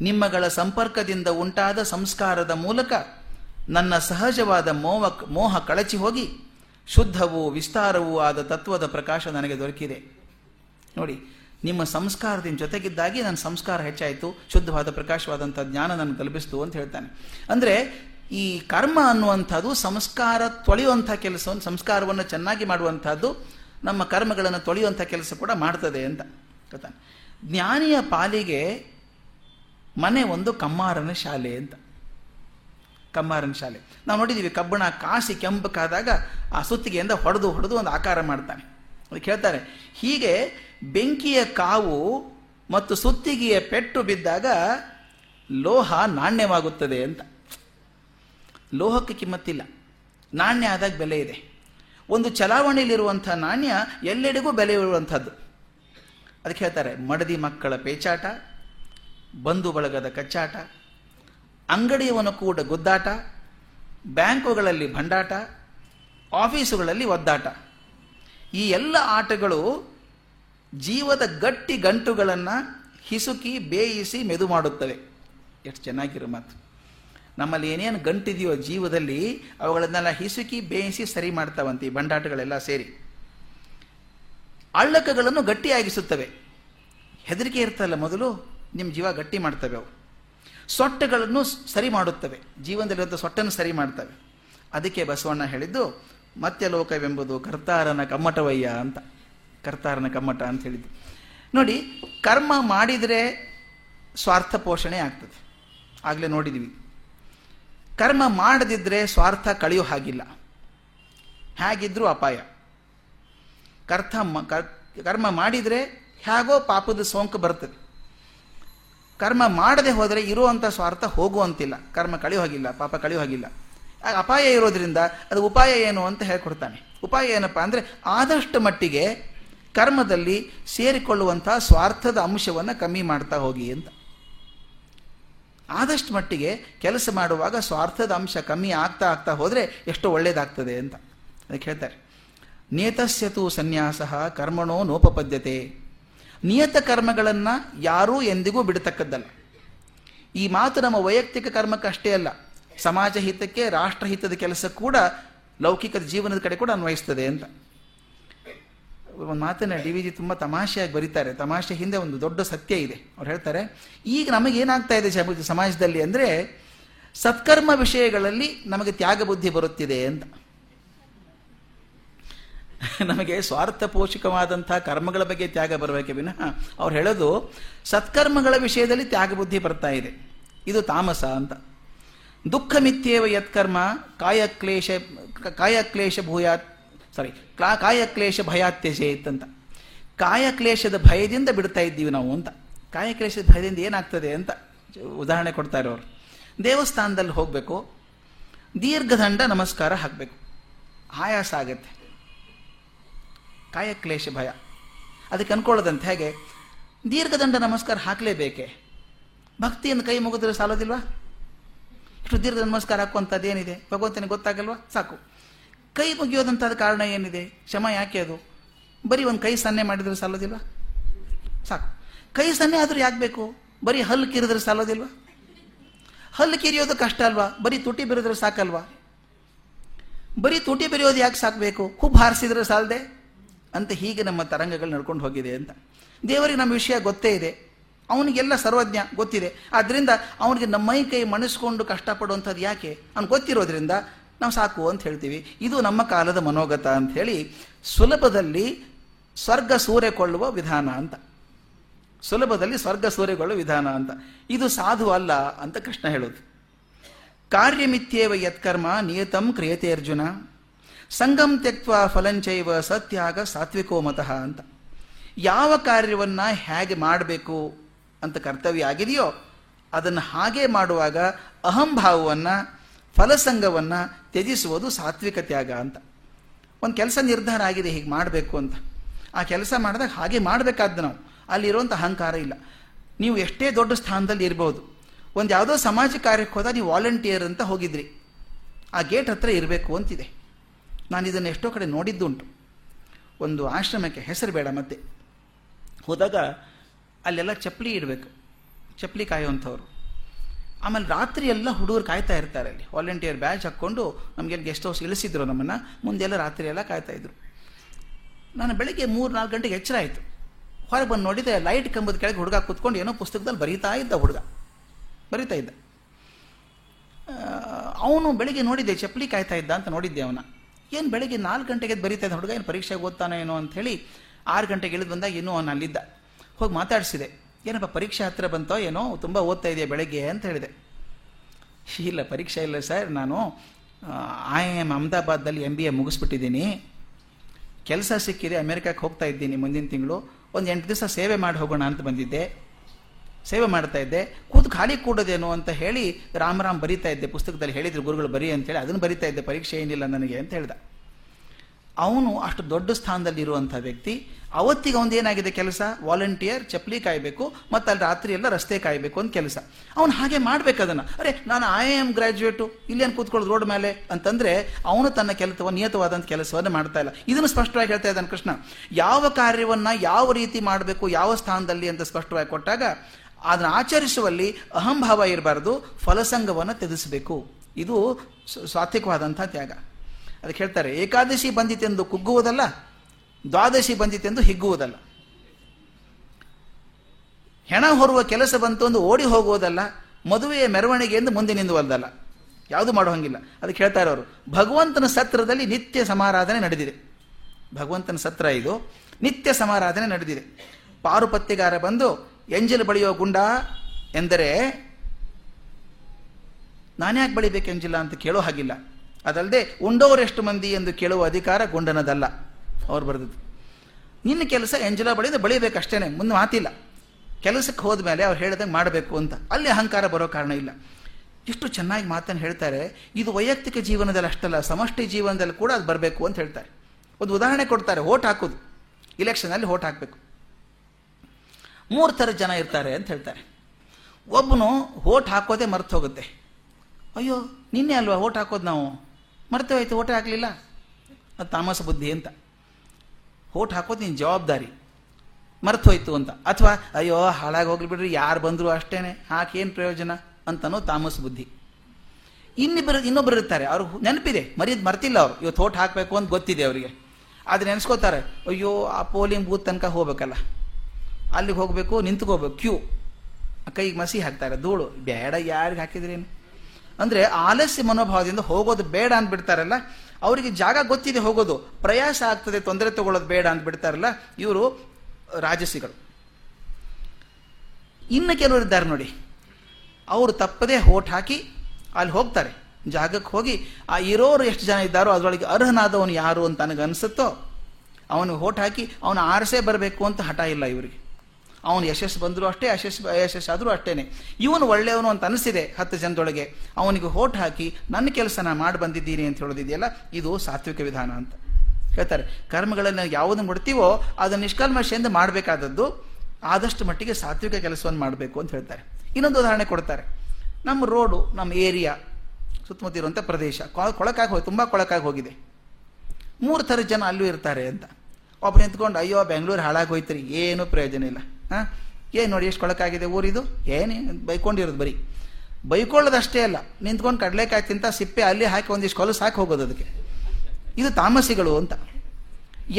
ನಿಮ್ಮಗಳ ಸಂಪರ್ಕದಿಂದ ಉಂಟಾದ ಸಂಸ್ಕಾರದ ಮೂಲಕ ನನ್ನ ಸಹಜವಾದ ಮೋಹ ಮೋಹ ಕಳಚಿ ಹೋಗಿ ಶುದ್ಧವೂ ವಿಸ್ತಾರವೂ ಆದ ತತ್ವದ ಪ್ರಕಾಶ ನನಗೆ ದೊರಕಿದೆ. ನೋಡಿ ನಿಮ್ಮ ಸಂಸ್ಕಾರದಿಂದ ಜೊತೆಗಿದ್ದಾಗಿ ನನ್ನ ಸಂಸ್ಕಾರ ಹೆಚ್ಚಾಯಿತು, ಶುದ್ಧವಾದ ಪ್ರಕಾಶವಾದಂಥ ಜ್ಞಾನ ನನ್ನ ತಲುಪಿಸ್ತು ಅಂತ ಹೇಳ್ತಾನೆ. ಅಂದರೆ ಈ ಕರ್ಮ ಅನ್ನುವಂಥದ್ದು ಸಂಸ್ಕಾರ ತೊಳೆಯುವಂಥ ಕೆಲಸವನ್ನು, ಸಂಸ್ಕಾರವನ್ನು ಚೆನ್ನಾಗಿ ಮಾಡುವಂಥದ್ದು ನಮ್ಮ ಕರ್ಮಗಳನ್ನು ತೊಳೆಯುವಂಥ ಕೆಲಸ ಕೂಡ ಮಾಡ್ತದೆ ಅಂತ ಹೇಳ್ತಾನೆ. ಜ್ಞಾನಿಯ ಪಾಲಿಗೆ ಮನೆ ಒಂದು ಕಮ್ಮಾರನ ಶಾಲೆ ಅಂತ. ಕಮ್ಮಾರನ ಶಾಲೆ. ನಾವು ನೋಡಿದ್ದೀವಿ ಕಬ್ಬಣ ಕಾಸಿ ಕೆಂಪಕ್ಕಾದಾಗ ಆ ಸುತ್ತಿಗೆಯಿಂದ ಹೊಡೆದು ಹೊಡೆದು ಒಂದು ಆಕಾರ ಮಾಡ್ತಾನೆ. ಅದಕ್ಕೆ ಹೇಳ್ತಾರೆ, ಹೀಗೆ ಬೆಂಕಿಯ ಕಾವು ಮತ್ತು ಸುತ್ತಿಗೆಯ ಪೆಟ್ಟು ಬಿದ್ದಾಗ ಲೋಹ ನಾಣ್ಯವಾಗುತ್ತದೆ ಅಂತ. ಲೋಹಕ್ಕೆ ಕಿಮ್ಮತ್ತಿಲ್ಲ. ನಾಣ್ಯ ಆದಾಗ ಬೆಲೆ ಇದೆ. ಒಂದು ಚಲಾವಣೆಯಲ್ಲಿರುವಂಥ ನಾಣ್ಯ ಎಲ್ಲೆಡೆಗೂ ಬೆಲೆ ಇರುವಂಥದ್ದು. ಅದಕ್ಕೆ ಹೇಳ್ತಾರೆ, ಮಡದಿ ಮಕ್ಕಳ ಪೇಚಾಟ, ಬಂಧು ಬಳಗದ ಕಚ್ಚಾಟ, ಅಂಗಡಿಯವನು ಕೂಡ ಗುದ್ದಾಟ, ಬ್ಯಾಂಕುಗಳಲ್ಲಿ ಭಂಡಾಟ, ಆಫೀಸುಗಳಲ್ಲಿ ಒದ್ದಾಟ. ಈ ಎಲ್ಲ ಆಟಗಳು ಜೀವದ ಗಟ್ಟಿ ಗಂಟುಗಳನ್ನು ಹಿಸುಕಿ, ಬೇಯಿಸಿ ಮೆದು ಮಾಡುತ್ತವೆ. ಎಷ್ಟು ಚೆನ್ನಾಗಿರೋ ಮಾತು. ನಮ್ಮಲ್ಲಿ ಏನೇನು ಗಂಟಿದೆಯೋ ಜೀವದಲ್ಲಿ ಅವುಗಳನ್ನೆಲ್ಲ ಹಿಸುಕಿ, ಬೇಯಿಸಿ ಸರಿ ಮಾಡ್ತಾವಂತೆ ಈ ಬಂಡಾಟಗಳೆಲ್ಲ ಸೇರಿ. ಅಳ್ಳಕಗಳನ್ನು ಗಟ್ಟಿಯಾಗಿಸುತ್ತವೆ. ಹೆದರಿಕೆ ಇರ್ತಲ್ಲ ಮೊದಲು ನಿಮ್ಮ ಜೀವ ಗಟ್ಟಿ ಮಾಡ್ತವೆ ಅವು. ಸೊಟ್ಟೆಗಳನ್ನು ಸರಿ ಮಾಡುತ್ತವೆ. ಜೀವನದಲ್ಲಿರುವಂಥ ಸೊಟ್ಟನ್ನು ಸರಿ ಮಾಡ್ತವೆ. ಅದಕ್ಕೆ ಬಸವಣ್ಣ ಹೇಳಿದ್ದು ಮತ್ತೆ ಲೋಕವೆಂಬುದು ಕರ್ತಾರನ ಕಮ್ಮಟವಯ್ಯ ಅಂತ. ಕರ್ತಾರನ ಕಮ್ಮಟ ಅಂತ ಹೇಳಿದ್ದು. ನೋಡಿ, ಕರ್ಮ ಮಾಡಿದರೆ ಸ್ವಾರ್ಥ ಪೋಷಣೆ ಆಗ್ತದೆ. ಆಗಲೇ ನೋಡಿದ್ವಿ. ಕರ್ಮ ಮಾಡದಿದ್ದರೆ ಸ್ವಾರ್ಥ ಕಳೆಯೋ ಹಾಗಿಲ್ಲ. ಹೇಗಿದ್ರೂ ಅಪಾಯ. ಕರ್ತ ಕರ್ಮ ಮಾಡಿದರೆ ಹೇಗೋ ಪಾಪದ ಸೋಂಕು ಬರ್ತದೆ. ಕರ್ಮ ಮಾಡದೆ ಹೋದರೆ ಇರುವಂಥ ಸ್ವಾರ್ಥ ಹೋಗುವಂತಿಲ್ಲ. ಕರ್ಮ ಕಳೆಯೋ ಹಾಗಿಲ್ಲ, ಪಾಪ ಕಳೆಯೋ ಹಾಗಿಲ್ಲ. ಅಪಾಯ ಇರೋದ್ರಿಂದ ಅದು ಉಪಾಯ ಏನು ಅಂತ ಹೇಳ್ಕೊಡ್ತಾನೆ. ಉಪಾಯ ಏನಪ್ಪ ಅಂದರೆ ಆದಷ್ಟು ಮಟ್ಟಿಗೆ ಕರ್ಮದಲ್ಲಿ ಸೇರಿಕೊಳ್ಳುವಂಥ ಸ್ವಾರ್ಥದ ಅಂಶವನ್ನು ಕಮ್ಮಿ ಮಾಡ್ತಾ ಹೋಗಿ ಅಂತ. ಆದಷ್ಟು ಮಟ್ಟಿಗೆ ಕೆಲಸ ಮಾಡುವಾಗ ಸ್ವಾರ್ಥದ ಅಂಶ ಕಮ್ಮಿ ಆಗ್ತಾ ಆಗ್ತಾ ಹೋದರೆ ಎಷ್ಟೋ ಒಳ್ಳೆಯದಾಗ್ತದೆ ಅಂತ. ಅದಕ್ಕೆ ಹೇಳ್ತಾರೆ ನಿಯತಸ್ಯತು ಸನ್ಯಾಸ ಕರ್ಮಣೋ ನೋಪಪದ್ಯತೆ. ನಿಯತ ಕರ್ಮಗಳನ್ನು ಯಾರೂ ಎಂದಿಗೂ ಬಿಡತಕ್ಕದ್ದಲ್ಲ. ಈ ಮಾತು ನಮ್ಮ ವೈಯಕ್ತಿಕ ಕರ್ಮಕ್ಕಷ್ಟೇ ಅಲ್ಲ, ಸಮಾಜ ಹಿತಕ್ಕೆ ರಾಷ್ಟ್ರಹಿತದ ಕೆಲಸ ಕೂಡ ಲೌಕಿಕ ಜೀವನದ ಕಡೆ ಕೂಡ ಅನ್ವಯಿಸ್ತದೆ ಅಂತ. ಒಂದು ಮಾತನ್ನ ಡಿ ವಿ ಜಿ ತುಂಬ ತಮಾಷೆಯಾಗಿ ಬರೀತಾರೆ. ತಮಾಷೆ ಹಿಂದೆ ಒಂದು ದೊಡ್ಡ ಸತ್ಯ ಇದೆ. ಅವ್ರು ಹೇಳ್ತಾರೆ, ಈಗ ನಮಗೇನಾಗ್ತಾ ಇದೆ ಸಮಾಜದಲ್ಲಿ ಅಂದರೆ, ಸತ್ಕರ್ಮ ವಿಷಯಗಳಲ್ಲಿ ನಮಗೆ ತ್ಯಾಗ ಬುದ್ಧಿ ಬರುತ್ತಿದೆ ಅಂತ. ನಮಗೆ ಸ್ವಾರ್ಥ ಪೋಷಕವಾದಂತಹ ಕರ್ಮಗಳ ಬಗ್ಗೆ ತ್ಯಾಗ ಬರಬೇಕೆ ವಿನಃ ಅವ್ರು ಹೇಳೋದು, ಸತ್ಕರ್ಮಗಳ ವಿಷಯದಲ್ಲಿ ತ್ಯಾಗ ಬುದ್ಧಿ ಬರ್ತಾ ಇದೆ. ಇದು ತಾಮಸ ಅಂತ. ದುಃಖ ಮಿಥ್ಯೇವ ಯತ್ಕರ್ಮ ಕಾಯಕ್ಲೇಶ ಕಾಯಕ್ಲೇಶ ಭೂಯಾತ್ ಸಾರಿ ಕ್ಲಾ ಕಾಯಕ್ಲೇಶ ಭಯಾತ್ಯಜೇತ್ ಅಂತ ಕಾಯಕ್ಲೇಶದ ಭಯದಿಂದ ಬಿಡ್ತಾ ಇದ್ದೀವಿ ನಾವು ಅಂತ. ಕಾಯಕ್ಲೇಶದ ಭಯದಿಂದ ಏನಾಗ್ತದೆ ಅಂತ ಉದಾಹರಣೆ ಕೊಡ್ತಾ ಇರೋರು. ದೇವಸ್ಥಾನದಲ್ಲಿ ಹೋಗಬೇಕು. ದೀರ್ಘದಂಡ ನಮಸ್ಕಾರ ಹಾಕಬೇಕು. ಆಯಾಸ ಆಗತ್ತೆ. ಕಾಯಕ್ಲೇಶ ಭಯ. ಅದಕ್ಕೆ ಅನ್ಕೊಳ್ಳೋದಂತೆ ಹೇಗೆ? ದೀರ್ಘದಂಡ ನಮಸ್ಕಾರ ಹಾಕಲೇಬೇಕೆ? ಭಕ್ತಿಯನ್ನು ಕೈ ಮುಗಿದ್ರೆ ಸಾಲೋದಿಲ್ವಾ? ಇಷ್ಟು ದೀರ್ಘ ನಮಸ್ಕಾರ ಹಾಕುವಂಥದ್ದು ಏನಿದೆ? ಭಗವಂತನಿಗೆ ಗೊತ್ತಾಗಲ್ವಾ? ಸಾಕು. ಕೈ ಮುಗಿಯೋದಂಥದ್ದು ಕಾರಣ ಏನಿದೆ? ಕ್ಷಮ ಯಾಕೆ ಅದು? ಬರೀ ಒಂದು ಕೈ ಸನ್ನೆ ಮಾಡಿದ್ರೆ ಸಾಲೋದಿಲ್ಲ ಸಾಕು. ಕೈ ಸನ್ನೆ ಆದರೂ ಯಾಕೆ ಬೇಕು? ಬರೀ ಹಲ್ಲು ಕಿರಿದ್ರೆ ಸಾಲೋದಿಲ್ವ? ಹಲ್ಲು ಕಿರಿಯೋದು ಕಷ್ಟ ಅಲ್ವಾ? ಬರೀ ತುಟಿ ಬಿರಿದ್ರೆ ಸಾಕಲ್ವಾ? ಬರೀ ತುಟಿ ಬಿರಿಯೋದು ಯಾಕೆ ಸಾಕಬೇಕು? ಹುಬ್ಬು ಹಾರಿಸಿದ್ರೆ ಸಾಲದೆ? ಅಂತ ಹೀಗೆ ನಮ್ಮ ತರಂಗಗಳು ನಡ್ಕೊಂಡು ಹೋಗಿದೆ ಅಂತ. ದೇವರಿಗೆ ನಮ್ಮ ವಿಷಯ ಗೊತ್ತೇ ಇದೆ. ಅವನಿಗೆಲ್ಲ ಸರ್ವಜ್ಞ ಗೊತ್ತಿದೆ. ಆದ್ದರಿಂದ ಅವನಿಗೆ ನಮ್ಮ ಮೈ ಕೈ ಮಣಿಸ್ಕೊಂಡು ಕಷ್ಟಪಡುವಂಥದ್ದು ಯಾಕೆ? ಅವ್ನು ಗೊತ್ತಿರೋದ್ರಿಂದ ನಾವು ಸಾಕು ಅಂತ ಹೇಳ್ತೀವಿ. ಇದು ನಮ್ಮ ಕಾಲದ ಮನೋಗತ ಅಂತ ಹೇಳಿ ಸುಲಭದಲ್ಲಿ ಸ್ವರ್ಗ ಸೂರೆಕೊಳ್ಳುವ ವಿಧಾನ ಅಂತ. ಸುಲಭದಲ್ಲಿ ಸ್ವರ್ಗ ಸೂರೆಗೊಳ್ಳುವ ವಿಧಾನ ಅಂತ. ಇದು ಸಾಧು ಅಲ್ಲ ಅಂತ ಕೃಷ್ಣ ಹೇಳೋದು. ಕಾರ್ಯಮಿತ್ಯೇವ ಯತ್ಕರ್ಮ ನಿಯತಂ ಕ್ರಿಯತೆ ಅರ್ಜುನ. ಸಂಗಂ ತ್ಯಕ್ತ ಫಲಂಚೈವ ಸತ್ಯಾಗ ಸಾತ್ವಿಕೋ ಮತಃ ಅಂತ. ಯಾವ ಕಾರ್ಯವನ್ನು ಹೇಗೆ ಮಾಡಬೇಕು ಅಂತ ಕರ್ತವ್ಯ ಆಗಿದೆಯೋ ಅದನ್ನು ಹಾಗೆ ಮಾಡುವಾಗ ಅಹಂಭಾವವನ್ನು ಫಲಸಂಗವನ್ನು ತ್ಯಜಿಸುವುದು ಸಾತ್ವಿಕ ತ್ಯಾಗ ಅಂತ. ಒಂದು ಕೆಲಸ ನಿರ್ಧಾರ ಆಗಿದೆ, ಹೀಗೆ ಮಾಡಬೇಕು ಅಂತ. ಆ ಕೆಲಸ ಮಾಡಿದಾಗ ಹಾಗೆ ಮಾಡಬೇಕಾದ್ದು ನಾವು. ಅಲ್ಲಿರುವಂಥ ಅಹಂಕಾರ ಇಲ್ಲ. ನೀವು ಎಷ್ಟೇ ದೊಡ್ಡ ಸ್ಥಾನದಲ್ಲಿ ಇರ್ಬೋದು, ಒಂದು ಯಾವುದೋ ಸಮಾಜ ಕಾರ್ಯಕ್ಕೆ ಹೋದಾಗ ನೀವು ವಾಲಂಟಿಯರ್ ಅಂತ ಹೋಗಿದ್ರಿ. ಆ ಗೇಟ್ ಹತ್ರ ಇರಬೇಕು ಅಂತಿದೆ. ನಾನು ಇದನ್ನು ಎಷ್ಟೋ ಕಡೆ ನೋಡಿದ್ದುಂಟು. ಒಂದು ಆಶ್ರಮಕ್ಕೆ, ಹೆಸರು ಬೇಡ ಮತ್ತೆ. ಹೋದಾಗ ಅಲ್ಲೆಲ್ಲ ಚಪ್ಪಲಿ ಇಡಬೇಕು. ಚಪ್ಪಲಿ ಕಾಯುವಂಥವ್ರು. ಆಮೇಲೆ ರಾತ್ರಿ ಎಲ್ಲ ಹುಡುಗರು ಕಾಯ್ತಾ ಇರ್ತಾರೆ ಅಲ್ಲಿ. ವಾಲಂಟಿಯರ್ ಬ್ಯಾಚ್ ಹಾಕ್ಕೊಂಡು ನಮಗೆ ಗೆಸ್ಟ್ ಹೌಸ್ ಇಳಿಸಿದ್ರು ನಮ್ಮನ್ನು ಮುಂದೆಲ್ಲ ರಾತ್ರಿ ಎಲ್ಲ ಕಾಯ್ತಾ ಇದ್ರು. ನಾನು ಬೆಳಗ್ಗೆ ಮೂರು ನಾಲ್ಕು ಗಂಟೆಗೆ ಎಚ್ಚರ ಆಯಿತು. ಹೊರಗೆ ಬಂದು ನೋಡಿದೆ ಲೈಟ್ ಕಂಬದ ಕೆಳಗೆ ಹುಡುಗ ಕೂತ್ಕೊಂಡು ಏನೋ ಪುಸ್ತಕದಲ್ಲಿ ಬರೀತಾ ಇದ್ದ ಹುಡುಗ. ಬರೀತಾ ಇದ್ದ. ಅವನು ಬೆಳಿಗ್ಗೆ ನೋಡಿದ್ದೆ, ಚಪ್ಪಲಿ ಕಾಯ್ತಾ ಇದ್ದ ಅಂತ ನೋಡಿದ್ದೆ ಅವನ. ಏನು ಬೆಳಗ್ಗೆ ನಾಲ್ಕು ಗಂಟೆಗೆ ಬರೀತಾ ಇದ್ದ ಹುಡುಗ, ಏನು ಪರೀಕ್ಷೆಗೆ ಓದ್ತಾನೋ ಏನೋ ಹೇಳಿ ಆರು ಗಂಟೆಗೆ ಇಳಿದು ಬಂದಾಗ ಇನ್ನೂ ಅವನು ಅಲ್ಲಿದ್ದ ಹೋಗಿ ಮಾತಾಡಿಸಿದೆ. ಏನಪ್ಪ, ಪರೀಕ್ಷೆ ಹತ್ತಿರ ಬಂತೋ ಏನೋ, ತುಂಬ ಓದ್ತಾ ಇದೆಯಾ ಬೆಳಗ್ಗೆ ಅಂತ ಹೇಳಿದೆ. ಇಲ್ಲ, ಪರೀಕ್ಷೆ ಇಲ್ಲ ಸರ್, ನಾನು ಐ ಎಂ ಅಹಮದಾಬಾದಲ್ಲಿ ಎಂ ಬಿ ಎ ಮುಗಿಸ್ಬಿಟ್ಟಿದ್ದೀನಿ. ಕೆಲಸ ಸಿಕ್ಕಿದೆ ಅಮೆರಿಕಕ್ಕೆ ಹೋಗ್ತಾ ಇದ್ದೀನಿ ಮುಂದಿನ ತಿಂಗಳು. ಒಂದು ಎಂಟು ದಿವಸ ಸೇವೆ ಮಾಡಿ ಹೋಗೋಣ ಅಂತ ಬಂದಿದ್ದೆ. ಸೇವೆ ಮಾಡ್ತಾ ಇದ್ದೆ. ಕೂತು ಖಾಲಿ ಕೂಡೋದೇನು ಅಂತ ಹೇಳಿ ರಾಮರಾಮ್ ಬರೀತಾ ಇದ್ದೆ, ಪುಸ್ತಕದಲ್ಲಿ ಹೇಳಿದ್ರು ಗುರುಗಳು ಬರಿ ಅಂತೇಳಿ ಅದನ್ನು ಬರೀತಾ ಇದ್ದೆ, ಪರೀಕ್ಷೆ ಏನಿಲ್ಲ ನನಗೆ ಅಂತ ಹೇಳ್ದ. ಅವನು ಅಷ್ಟು ದೊಡ್ಡ ಸ್ಥಾನದಲ್ಲಿ ಇರುವಂಥ ವ್ಯಕ್ತಿ, ಅವತ್ತಿಗೆ ಅವನು ಏನಾಗಿದೆ ಕೆಲಸ? ವಾಲಂಟಿಯರ್ ಚಪ್ಪಲಿ ಕಾಯಬೇಕು, ಮತ್ತು ಅಲ್ಲಿ ರಾತ್ರಿ ಎಲ್ಲ ರಸ್ತೆ ಕಾಯಬೇಕು ಅಂತ ಕೆಲಸ. ಅವನು ಹಾಗೆ ಮಾಡಬೇಕು ಅದನ್ನು. ಅರೆ, ನಾನು ಐ ಎಂ ಗ್ರಾಜ್ಯುಯೇಟು ಇಲ್ಲೇನು ಕೂತ್ಕೊಳ್ಳೋದು ರೋಡ್ ಮೇಲೆ? ಅಂತಂದರೆ, ಅವನು ತನ್ನ ಕೆಲಸವ ನಿಯತವಾದಂಥ ಕೆಲಸವನ್ನು ಮಾಡ್ತಾ ಇಲ್ಲ. ಇದನ್ನು ಸ್ಪಷ್ಟವಾಗಿ ಹೇಳ್ತಾ ಇದ್ದಾನೆ ಕೃಷ್ಣ. ಯಾವ ಕಾರ್ಯವನ್ನು ಯಾವ ರೀತಿ ಮಾಡಬೇಕು, ಯಾವ ಸ್ಥಾನದಲ್ಲಿ ಅಂತ ಸ್ಪಷ್ಟವಾಗಿ ಕೊಟ್ಟಾಗ, ಅದನ್ನು ಆಚರಿಸುವಲ್ಲಿ ಅಹಂಭಾವ ಇರಬಾರ್ದು, ಫಲಸಂಗವನ್ನು ತ್ಯಜಿಸಬೇಕು. ಇದು ಸಾತ್ವಿಕವಾದಂಥ ತ್ಯಾಗ. ಅದಕ್ಕೆ ಹೇಳ್ತಾರೆ ಏಕಾದಶಿ ಬಂದಿತೆಂದು ಕುಗ್ಗುವುದಲ್ಲ, ದ್ವಾದಶಿ ಬಂದಿತೆಂದು ಹಿಗ್ಗುವುದಲ್ಲ. ಹೆಣ ಹೊರುವ ಕೆಲಸ ಬಂತು ಎಂದು ಓಡಿ ಹೋಗುವುದಲ್ಲ, ಮದುವೆಯ ಮೆರವಣಿಗೆಯಿಂದ ಮುಂದೆ ನಿಂದುವಲ್ದಲ್ಲ ಯಾವುದು ಮಾಡೋ ಹಂಗಿಲ್ಲ. ಅದಕ್ಕೆ ಹೇಳ್ತಾರೆ ಅವರು ಭಗವಂತನ ಸತ್ರದಲ್ಲಿ ನಿತ್ಯ ಸಮಾರಾಧನೆ ನಡೆದಿದೆ. ಭಗವಂತನ ಸತ್ರ ಇದು, ನಿತ್ಯ ಸಮಾರಾಧನೆ ನಡೆದಿದೆ. ಪಾರುಪತ್ಯಗಾರ ಬಂದು, ಎಂಜಲು ಬಳಿಯೋ ಗುಂಡ ಎಂದರೆ, ನಾನ್ಯಾಕೆ ಬಳಿಬೇಕು ಎಂಜಿಲ್ಲ ಅಂತ ಕೇಳೋ ಹಾಗಿಲ್ಲ. ಅದಲ್ಲದೆ ಉಂಡವರೆಷ್ಟು ಮಂದಿ ಎಂದು ಕೇಳುವ ಅಧಿಕಾರ ಗುಂಡನದಲ್ಲ. ಅವ್ರು ಬರೆದಿದ್ದು. ನಿನ್ನ ಕೆಲಸ ಎಂಜಲ ಬಳಿದ ಬಳಿಬೇಕಷ್ಟೇ ಮುಂದೆ ಮಾತಿಲ್ಲ. ಕೆಲಸಕ್ಕೆ ಹೋದ್ಮೇಲೆ ಅವ್ರು ಹೇಳ್ದಂಗೆ ಮಾಡಬೇಕು ಅಂತ. ಅಲ್ಲಿ ಅಹಂಕಾರ ಬರೋ ಕಾರಣ ಇಲ್ಲ. ಎಷ್ಟು ಚೆನ್ನಾಗಿ ಮಾತನ್ನು ಹೇಳ್ತಾರೆ, ಇದು ವೈಯಕ್ತಿಕ ಜೀವನದಲ್ಲಿ ಅಷ್ಟಲ್ಲ, ಸಮಷ್ಟಿ ಜೀವನದಲ್ಲಿ ಕೂಡ ಅದು ಬರಬೇಕು ಅಂತ ಹೇಳ್ತಾರೆ. ಒಂದು ಉದಾಹರಣೆ ಕೊಡ್ತಾರೆ, ಓಟ್ ಹಾಕೋದು. ಇಲೆಕ್ಷನಲ್ಲಿ ಓಟ್ ಹಾಕಬೇಕು. ಮೂರು ಥರ ಜನ ಇರ್ತಾರೆ ಅಂತ ಹೇಳ್ತಾರೆ. ಒಬ್ಬನು ಓಟ್ ಹಾಕೋದೇ ಮರ್ತು ಹೋಗುತ್ತೆ. ಅಯ್ಯೋ, ನಿನ್ನೆ ಅಲ್ವಾ ಓಟ್ ಹಾಕೋದು ನಾವು? ಮರ್ತೇ ಹೋಯ್ತು, ಓಟ್ ಹಾಕಲಿಲ್ಲ? ಅದು ತಾಮಸ ಬುದ್ಧಿ ಅಂತ. ಓಟ್ ಹಾಕೋದು ನಿನ್ನ ಜವಾಬ್ದಾರಿ. ಮರ್ತು ಹೋಯ್ತು ಅಂತ. ಅಥವಾ, ಅಯ್ಯೋ, ಹಾಳಾಗಿ ಹೋಗ್ಲಿ ಬಿಡ್ರಿ, ಯಾರು ಬಂದರು ಅಷ್ಟೇನೆ ಹಾಕೇನು ಪ್ರಯೋಜನ ಅಂತನೋ ತಾಮಸ ಬುದ್ಧಿ. ಇನ್ನಿಬ್ಬರು ಇನ್ನೊಬ್ಬರು ಇರ್ತಾರೆ, ಅವ್ರು ನೆನಪಿದೆ ಮರಿದ್ ಮರ್ತಿಲ್ಲ ಅವರು. ಇವತ್ತು ಓಟ್ ಹಾಕಬೇಕು ಅಂತ ಗೊತ್ತಿದೆ ಅವರಿಗೆ. ಆದರೆ ನೆನೆಸ್ಕೋತಾರೆ, ಅಯ್ಯೋ, ಆ ಪೋಲಿಂಗ್ ಬೂತ್ ತನಕ ಹೋಗ್ಬೇಕಲ್ಲ. ಅಲ್ಲಿಗೆ ಹೋಗಬೇಕು, ನಿಂತ್ಕೋಬೇಕು, ಕ್ಯೂ. ಕೈಗೆ ಮಸಿ ಹಾಕ್ತಾರೆ, ಧೂಳು. ಬೇಡ, ಯಾರಿಗೆ ಹಾಕಿದ್ರೇನು? ಅಂದರೆ ಆಲಸ್ಯ ಮನೋಭಾವದಿಂದ ಹೋಗೋದು ಬೇಡ ಅಂದ್ಬಿಡ್ತಾರಲ್ಲ, ಅವರಿಗೆ ಜಾಗ ಗೊತ್ತಿದೆ ಹೋಗೋದು, ಪ್ರಯಾಸ ಆಗ್ತದೆ, ತೊಂದರೆ ತಗೊಳ್ಳೋದು ಬೇಡ ಅಂತ ಬಿಡ್ತಾರಲ್ಲ ಇವರು ರಾಜಸಿಗಳು. ಇನ್ನು ಕೆಲವರು ಇದ್ದಾರೆ ನೋಡಿ. ಅವರು ತಪ್ಪದೇ ಓಟ್ ಹಾಕಿ ಅಲ್ಲಿ ಹೋಗ್ತಾರೆ. ಜಾಗಕ್ಕೆ ಹೋಗಿ, ಆ ಇರೋರು ಎಷ್ಟು ಜನ ಇದ್ದಾರೋ ಅದರೊಳಗೆ ಅರ್ಹನಾದವನು ಯಾರು ಅಂತ ನನಗೆ ಅನಿಸುತ್ತೋ ಅವನು ಓಟ್ ಹಾಕಿ, ಅವನು ಆರಿಸೇ ಬರಬೇಕು ಅಂತ ಹಠ ಇಲ್ಲ ಇವರಿಗೆ. ಅವನು ಯಶಸ್ಸು ಬಂದರೂ ಅಷ್ಟೇ, ಯಶಸ್ಸು ಆದರೂ ಅಷ್ಟೇನೆ. ಇವನು ಒಳ್ಳೆಯವನು ಅಂತ ಅನಿಸಿದೆ ಹತ್ತು ಜನದೊಳಗೆ. ಅವನಿಗೆ ಹೋಟ್ ಹಾಕಿ, ನನ್ನ ಕೆಲಸ ನಾನು ಮಾಡಿ ಬಂದಿದ್ದೀನಿ ಅಂತ ಹೇಳೋದಿದೆಯಲ್ಲ, ಇದು ಸಾತ್ವಿಕ ವಿಧಾನ ಅಂತ. ಹೇಳ್ತಾರೆ, ಕರ್ಮಗಳನ್ನು ಯಾವುದನ್ನು ಮಾಡ್ತೀವೋ ಅದನ್ನು ನಿಷ್ಕಲ್ಮಶೆಯಿಂದ ಮಾಡಬೇಕಾದದ್ದು, ಆದಷ್ಟು ಮಟ್ಟಿಗೆ ಸಾತ್ವಿಕ ಕೆಲಸವನ್ನು ಮಾಡಬೇಕು ಅಂತ ಹೇಳ್ತಾರೆ. ಇನ್ನೊಂದು ಉದಾಹರಣೆ ಕೊಡ್ತಾರೆ. ನಮ್ಮ ರೋಡು, ನಮ್ಮ ಏರಿಯಾ ಸುತ್ತಮುತ್ತ ಇರುವಂಥ ಪ್ರದೇಶ ಕೊಳಕಾಗಿ ಹೋಗಿ, ತುಂಬ ಕೊಳಕಾಗಿ ಹೋಗಿದೆ. ಮೂರು ಥರ ಜನ ಅಲ್ಲೂ ಇರ್ತಾರೆ ಅಂತ. ಒಬ್ಬರು ನಿಂತ್ಕೊಂಡು, ಅಯ್ಯೋ, ಬೆಂಗಳೂರು ಹಾಳಾಗಿ ಹೋಯ್ತ್ರಿ, ಏನೂ ಪ್ರಯೋಜನ ಇಲ್ಲ. ಹಾಂ? ಏನು ನೋಡಿ ಎಷ್ಟು ಕೊಳಕಾಗಿದೆ ಊರಿದು? ಏನೇ ಬೈಕೊಂಡಿರೋದು ಬರೀ. ಬೈಕೊಳ್ಳೋದಷ್ಟೇ ಅಲ್ಲ, ನಿಂತ್ಕೊಂಡು ಕಡಲೆಕಾಯಿ ತಿಂತ ಸಿಪ್ಪೆ ಅಲ್ಲಿ ಹಾಕಿ ಒಂದಿಷ್ಟು ಕೊಲಸು ಹಾಕಿ ಹೋಗೋದು ಅದಕ್ಕೆ. ಇದು ತಾಮಸಿಗಳು ಅಂತ.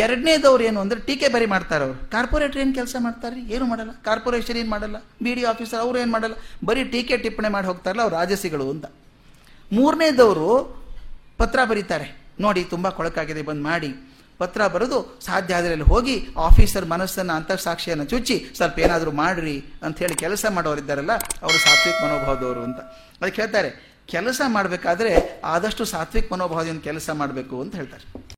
ಎರಡನೇದವ್ರು ಏನು ಅಂದ್ರೆ ಟೀಕೆ ಬರಿ ಮಾಡ್ತಾರೆ ಅವರು. ಕಾರ್ಪೊರೇಟರ್ ಏನು ಕೆಲಸ ಮಾಡ್ತಾರೆ ಏನು ಮಾಡಲ್ಲ. ಕಾರ್ಪೊರೇಷನ್ ಏನು ಮಾಡಲ್ಲ. ಬಿ ಡಿ ಆಫೀಸರ್ ಅವರು ಏನು ಮಾಡಲ್ಲ. ಬರೀ ಟೀಕೆ ಟಿಪ್ಪಣಿ ಮಾಡಿ ಹೋಗ್ತಾರಲ್ಲ ಅವ್ರು ರಾಜಸಿಗಳು ಅಂತ. ಮೂರನೇದವರು ಪತ್ರ ಬರೀತಾರೆ. ನೋಡಿ ತುಂಬ ಕೊಳಕಾಗಿದೆ ಬಂದು ಮಾಡಿ. ಪತ್ರ ಬರೆದು ಸಾಧ್ಯ ಆದರೆ ಹೋಗಿ ಆಫೀಸರ್ ಮನಸ್ಸನ್ನು ಅಂತರ್ಸಾಕ್ಷಿಯನ್ನು ಚುಚ್ಚಿ ಸ್ವಲ್ಪ ಏನಾದರೂ ಮಾಡ್ರಿ ಅಂತ ಹೇಳಿ ಕೆಲಸ ಮಾಡೋರಿದ್ದಾರಲ್ಲ, ಅವರು ಸಾತ್ವಿಕ ಮನೋಭಾವದವರು ಅಂತ. ಅದಕ್ಕೆ ಹೇಳ್ತಾರೆ, ಕೆಲಸ ಮಾಡಬೇಕಾದ್ರೆ ಆದಷ್ಟು ಸಾತ್ವಿಕ ಮನೋಭಾವದಿಂದ ಕೆಲಸ ಮಾಡಬೇಕು ಅಂತ ಹೇಳ್ತಾರೆ.